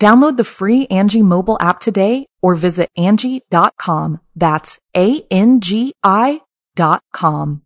Download the free Angi mobile app today or visit Angi.com. That's A-N-G-I dot com.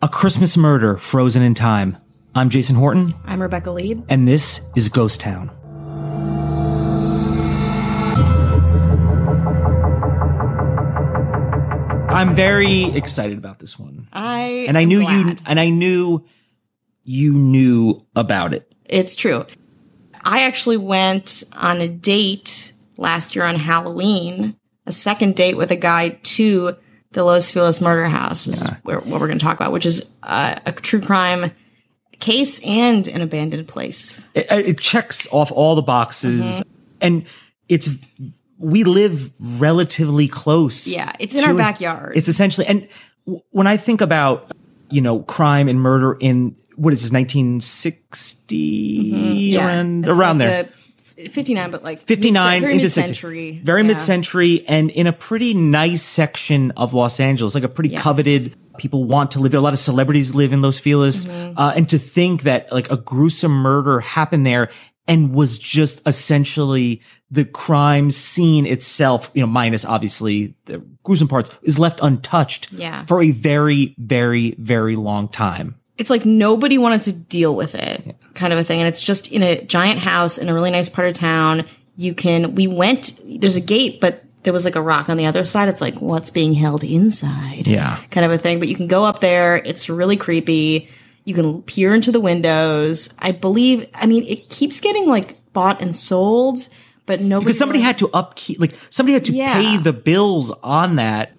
A Christmas Murder Frozen in Time. I'm Jason Horton, I'm Rebecca Leib. and this is Ghost Town. I'm very excited about this one. I And I am knew you and I knew you knew about it. It's true. I actually went on a date last year on Halloween, a second date with a guy to the Los Feliz murder house, is where, what we're going to talk about, which is uh, a true crime case and an abandoned place. It, it checks off all the boxes and it's we live relatively close. Yeah, it's in our backyard. It's essentially, and w- when I think about, you know, crime and murder in what is this, 1960 around, It's around like there. the 59, but like 59 mid- very into mid-century. 60, very Yeah. mid-century and in a pretty nice section of Los Angeles, like a pretty Yes. coveted people want to live there. A lot of celebrities live in Los Feliz. Mm-hmm. Uh, and to think that like a gruesome murder happened there and was just essentially the crime scene itself, you know, minus obviously the gruesome parts is left untouched Yeah. for a very, very, very long time. it's like nobody wanted to deal with it kind of a thing. And it's just in a giant house in a really nice part of town. You can we went there's a gate but there was like a rock on the other side. It's like what's being held inside Yeah. kind of a thing. But you can go up there. It's really creepy you can peer into the windows i believe i mean it keeps getting like bought and sold but nobody Because somebody really- had to upkeep, like somebody had to Yeah. pay the bills on that.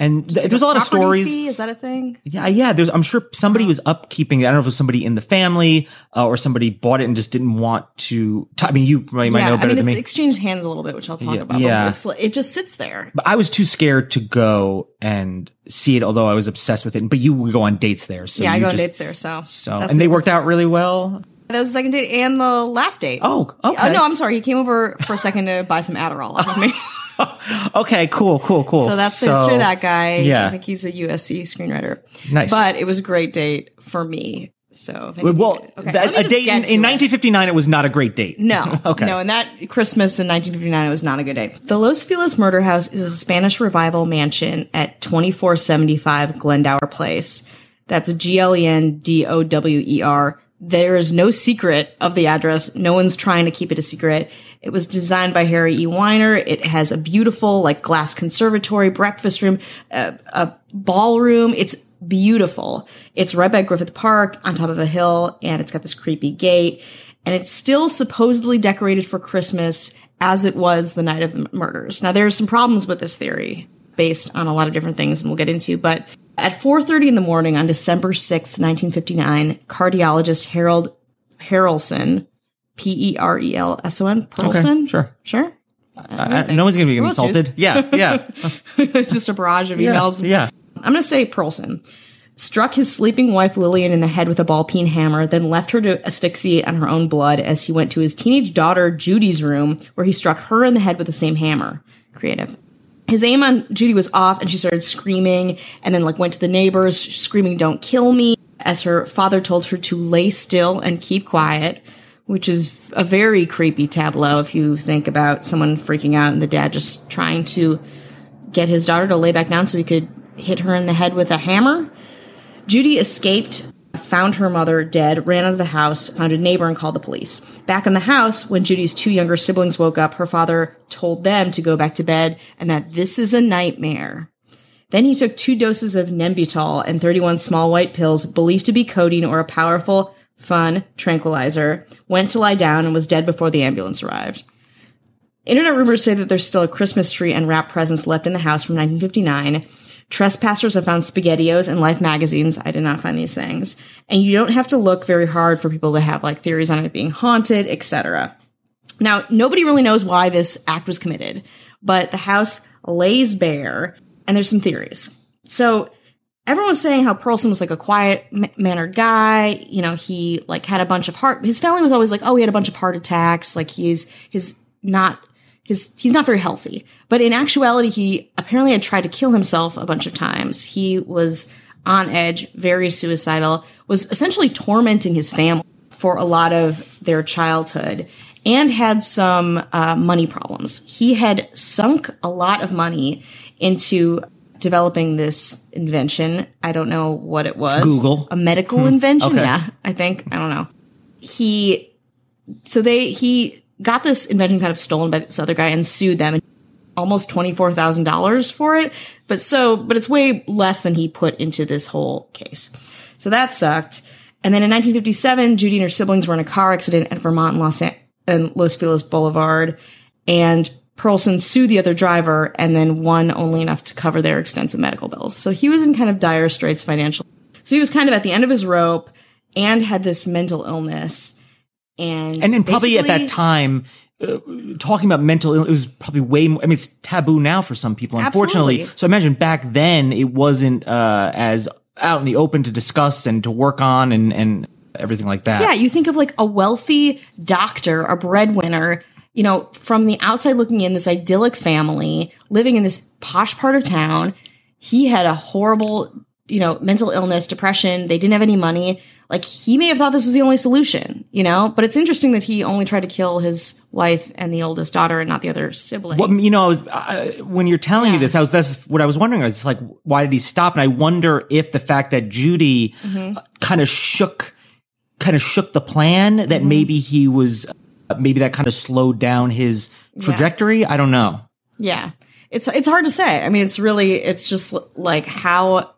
And th- like there's a lot of stories. fee, is that a thing Yeah, yeah. There's, I'm sure somebody was upkeeping it. I don't know if it was somebody in the family uh, or somebody bought it and just didn't want to. T- I mean, you might, might know better i mean than it's me. exchanged hands a little bit which i'll talk Yeah, about yeah. it just sits there but I was too scared to go and see it, although I was obsessed with it. But you would go on dates there, so yeah i go on dates there so So, and the- they worked out really well. That was the second date and the last date. Oh, okay. Oh no, I'm sorry. He came over for a second to buy some Adderall off of me. Okay, cool, cool, cool. So that's the history of that guy. yeah. I think he's a USC screenwriter. Nice. But it was a great date for me. So if Well, okay, that- a date in, in 1959, it was not a great date. No, Okay. no, and that Christmas in 1959 it was not a good date. The Los Feliz Murder House is a Spanish revival mansion at 2475 Glendower Place. That's G L E N D O W E R. There is no secret of the address. No one's trying to keep it a secret. It was designed by Harry E. Weiner. It has a beautiful, like, glass conservatory, breakfast room, a, a ballroom. It's beautiful. It's right by Griffith Park on top of a hill, and it's got this creepy gate. And it's still supposedly decorated for Christmas as it was the night of the murders. Now, there are some problems with this theory based on a lot of different things, and we'll get into, but at 4.30 in the morning on December 6th, 1959, cardiologist Harold Perelson, P E R E L S O N, Perlson? sure. Sure? I- I- no one's going to be We'll insulted. Yeah, yeah, Just a barrage of yeah, emails. yeah. I'm going to say Perlson. Struck his sleeping wife Lillian in the head with a ball peen hammer, then left her to asphyxiate on her own blood as he went to his teenage daughter Judy's room, where he struck her in the head with the same hammer. Creative. His aim on Judy was off, and she started screaming, and then like went to the neighbors, screaming, "Don't kill me!" As her father told her to lay still and keep quiet, which is a very creepy tableau if you think about someone freaking out and the dad just trying to get his daughter to lay back down so he could hit her in the head with a hammer. Judy escaped, found her mother dead, ran out of the house, found a neighbor, and called the police. Back in the house, when Judy's two younger siblings woke up, her father told them to go back to bed and that this is a nightmare. Then he took two doses of Nembutal and 31 small white pills believed to be codeine or a powerful, fun tranquilizer, went to lie down and was dead before the ambulance arrived. Internet rumors say that there's still a Christmas tree and wrap presents left in the house from 1959. Trespassers have found SpaghettiOs and Life magazines. I did not find these things. And you don't have to look very hard for people to have like theories on it being haunted, etc. Now, nobody really knows why this act was committed, but the house lays bare and there's some theories. So everyone's saying how Perlson was like a quiet mannered guy. You know, he like had a bunch of heart. His family was always like, oh, he had a bunch of heart attacks. Like he's his not his he's not very healthy. But in actuality, he apparently had tried to kill himself a bunch of times. He was on edge, very suicidal, was essentially tormenting his family for a lot of their childhood and had some uh, money problems. He had sunk a lot of money into developing this invention. I don't know what it was. Google. A medical hmm. invention. Okay. Yeah, I think. I don't know. He, so they, he got this invention kind of stolen by this other guy and sued them almost $24,000 for it. But so, but it's way less than he put into this whole case. So that sucked. And then in 1957, Judy and her siblings were in a car accident at Vermont and Los, and Los Feliz Boulevard. And Perlson sued the other driver and then won only enough to cover their extensive medical bills. So he was in kind of dire straits financially. So he was kind of at the end of his rope and had this mental illness and and then probably at that time uh, talking about mental illness was probably way more, I mean, it's taboo now for some people, unfortunately. Absolutely. So imagine back then it wasn't, uh, as out in the open to discuss and to work on and, and everything like that. Yeah. You think of like a wealthy doctor, a breadwinner, you know, from the outside looking in, this idyllic family living in this posh part of town. He had a horrible, you know, mental illness, depression. They didn't have any money like he may have thought this was the only solution, you know. But it's interesting that he only tried to kill his wife and the oldest daughter, and not the other siblings. Well, you know, I was uh, when you're telling yeah. me this, I was that's what I was wondering. It's like, why did he stop? And I wonder if the fact that Judy mm-hmm. uh, kind of shook, kind of shook the plan, that mm-hmm. maybe he was, uh, maybe that kind of slowed down his trajectory. Yeah. I don't know. Yeah, it's it's hard to say. I mean, it's really, it's just like how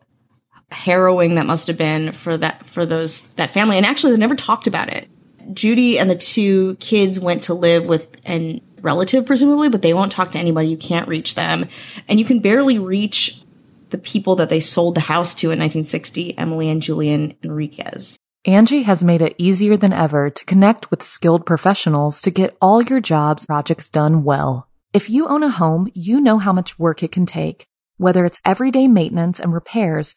harrowing that must have been for that for those that family. And actually, they never talked about it. Judy and the two kids went to live with an relative, presumably, but they won't talk to anybody. You can't reach them, and you can barely reach the people that they sold the house to in 1960, Emily and Julian Enriquez. Angi has made it easier than ever to connect with skilled professionals to get all your jobs projects done well. If you own a home, you know how much work it can take, whether it's everyday maintenance and repairs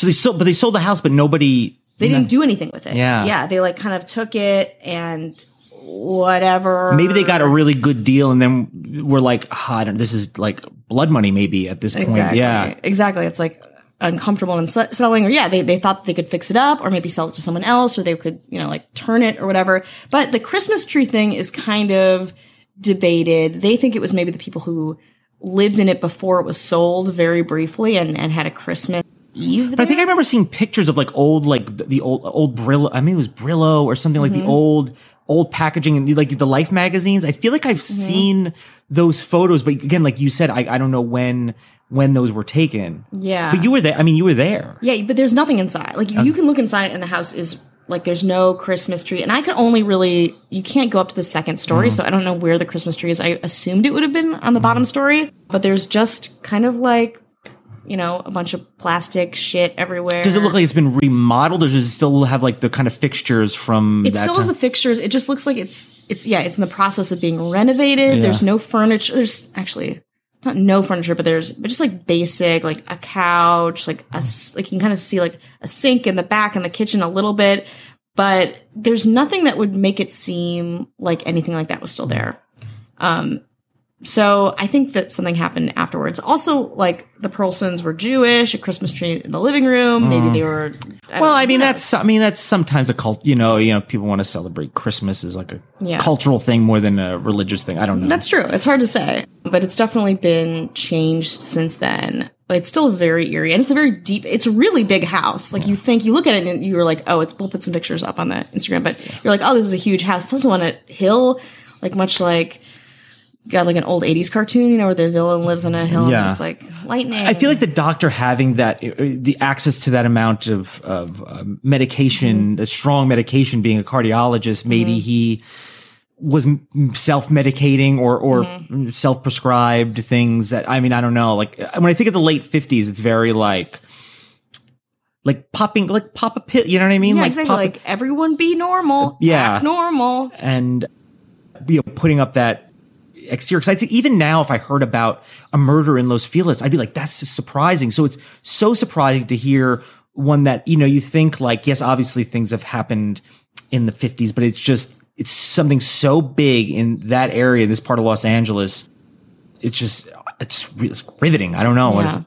So they sold, but they sold the house, but nobody. They didn't do anything with it. Yeah. Yeah. They like kind of took it and whatever. Maybe they got a really good deal and then we're like, oh, I don't, this is like blood money maybe at this point. Exactly. Yeah. Exactly. It's like uncomfortable and selling or yeah, they, they thought they could fix it up or maybe sell it to someone else or they could, you know, like turn it or whatever. But the Christmas tree thing is kind of debated. They think it was maybe the people who lived in it before it was sold very briefly and, and had a Christmas Eve. But I think I remember seeing pictures of like old, like the, old old Brillo. I mean, it was Brillo or something mm-hmm. like the mm-hmm. old old packaging and like the Life magazines. I feel like I've Mm-hmm. seen those photos, but again, like you said, I, I don't know when when those were taken. Yeah. but you were there. I mean, you were there. Yeah, but there's nothing inside. Like you can look inside and the house is like there's no Christmas tree. And I could only really you can't go up to the second story, Mm-hmm. so I don't know where the Christmas tree is. I assumed it would have been on the bottom story, but there's just kind of like you know, a bunch of plastic shit everywhere. Does it look like it's been remodeled, or does it still have like the kind of fixtures from it still has the fixtures. It just looks like it's it's yeah, it's in the process of being renovated. Yeah. There's no furniture. There's actually not no furniture, but there's but just like basic, like a couch, like a like you can kind of see like a sink in the back and the kitchen a little bit, but there's nothing that would make it seem like anything like that was still there. Um, so I think that something happened afterwards. Also, like the Pearlsons were Jewish, a Christmas tree in the living room. Maybe they were. Mm. Well, I mean that's I mean that's sometimes a cult. You know, you know, people want to celebrate Christmas as like a Yeah. cultural thing more than a religious thing. I don't know. That's true. It's hard to say, but it's definitely been changed since then. But it's still very eerie, and it's a very deep. It's a really big house. Like you think you look at it and you're like, oh, it's. We'll put some pictures up on the Instagram, but you're like, oh, this is a huge house. It's also on a hill, like much like got like an old '80s cartoon, you know, where the villain lives on a hill. and Yeah. it's like lightning. I feel like the doctor having that, uh, the access to that amount of, of um, medication, Mm-hmm. a strong medication, being a cardiologist, maybe he was self medicating or, or Mm-hmm. self prescribed things that, I mean, I don't know. Like when I think of the late fifties, it's very like, like popping, like pop a pill, you know what I mean? yeah, like exactly. Like everyone be normal. Yeah. Act normal. and you know putting up that exterior. Because even now, if I heard about a murder in Los Feliz, I'd be like, that's just surprising. So it's so surprising to hear one that you know you think like, yes, obviously things have happened in the fifties, but it's just it's something so big in that area, in this part of Los Angeles. It's just it's, it's riveting. I don't know. What is Yeah.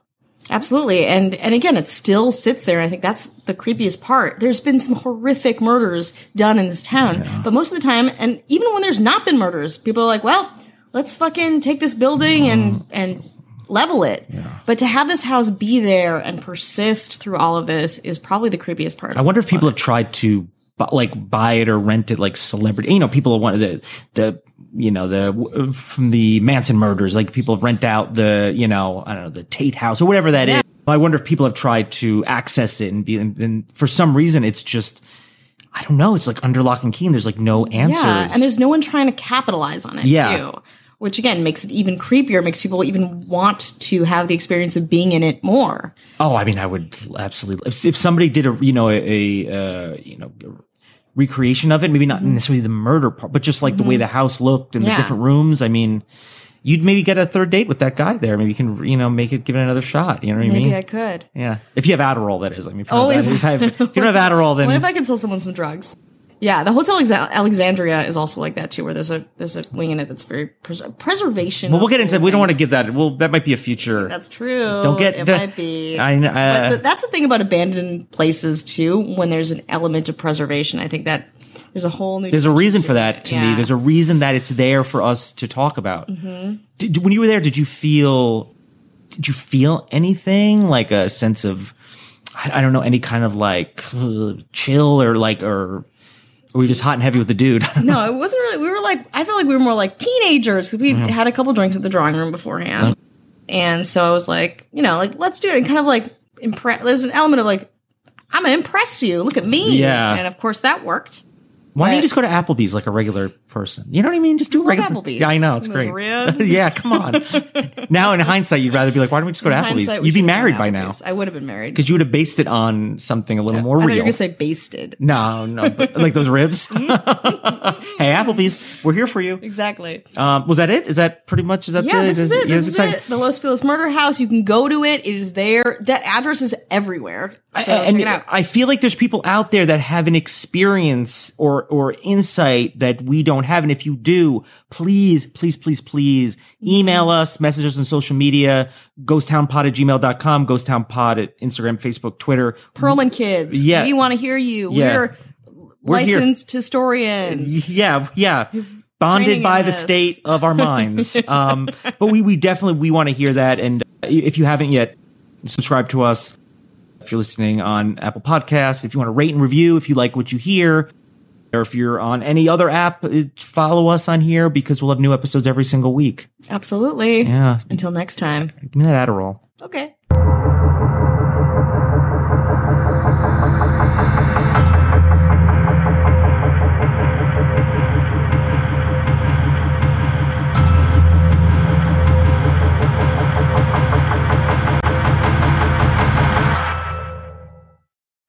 Absolutely. And and again, it still sits there. I think that's the creepiest part. There's been some horrific murders done in this town. But most of the time, and even when there's not been murders, people are like, well, let's fucking take this building and mm. and level it. But to have this house be there and persist through all of this is probably the creepiest part. I wonder if people have tried to like buy it or rent it like celebrity. You know, people want the the you know the from the Manson murders. Like people rent out the you know I don't know the Tate House or whatever that is. I wonder if people have tried to access it and be and, and for some reason it's just I don't know. It's like under lock and key and there's like no answers. Yeah, and there's no one trying to capitalize on it Yeah. too. Which again makes it even creepier, makes people even want to have the experience of being in it more. Oh, I mean, I would absolutely. If, if somebody did a, you know, a, a uh, you know, recreation of it, maybe not necessarily the murder part, but just like the way the house looked and Mm-hmm. Yeah. the different rooms. I mean, you'd maybe get a third date with that guy there. Maybe you can, you know, make it, give it another shot. You know what I mean? Maybe? I could. yeah. If you have Adderall, that is. I mean, if you, don't, have, if you don't have Adderall, then Only if I can sell someone some drugs. Yeah, the Hotel Exa- Alexandria is also like that too, where there's a there's a wing in it that's very pres- preservation. well, we'll get into. We don't want to give that. Well, that might be a future. That's true. Don't get- it don't- might be. I uh, but th- that's the thing about abandoned places too. When there's an element of preservation, I think that there's a whole new. There's a reason for that it. to Yeah. me. There's a reason that it's there for us to talk about. Mm-hmm. Did, when you were there, did you feel? Did you feel anything like a sense of? I, don't know any kind of like chill or like or. Were you just hot and heavy with the dude? no, it wasn't really. We were like, I felt like we were more like teenagers because we Mm-hmm. had a couple drinks at the drawing room beforehand, and so I was like, you know, like let's do it, and kind of like impress. There's an element of like, I'm gonna impress you. Look at me, Yeah. and of course that worked. Why don't you just go to Applebee's like a regular person? You know what I mean? Just do regular. Applebee's. Yeah, I know it's Those great. ribs. yeah, come on. now in hindsight, you'd rather be like, why don't we just go to In Applebee's? we You'd be should've done married by now Applebee's. I would have been married. because you would have based it on something a little more I thought you were real. gonna say basted. No, no, but like those ribs. hey, Applebee's, we're here for you. Exactly. Um, was that it? Is that pretty much? Is that Yeah, the, this is it. yeah, This is exciting. it. The Los Feliz Murder House. You can go to it. It is there. That address is everywhere. So and check it out. I feel like there's people out there that have an experience or or insight that we don't have. And if you do, please, please, please, please email us, message us on social media, ghosttownpod at gmail.com, ghosttownpod at Instagram, Facebook, Twitter. Perlman kids. Yeah. We want to hear you. Yeah. We're, We're here. licensed historians. Yeah, yeah. Bonded by the this. state of our minds. um, but we, we definitely, we want to hear that. And if you haven't yet, subscribe to us. If you're listening on Apple Podcasts, if you want to rate and review, if you like what you hear, Or if you're on any other app, uh, follow us on here because we'll have new episodes every single week. Absolutely. Yeah. Until next time. Give me that Adderall. Okay.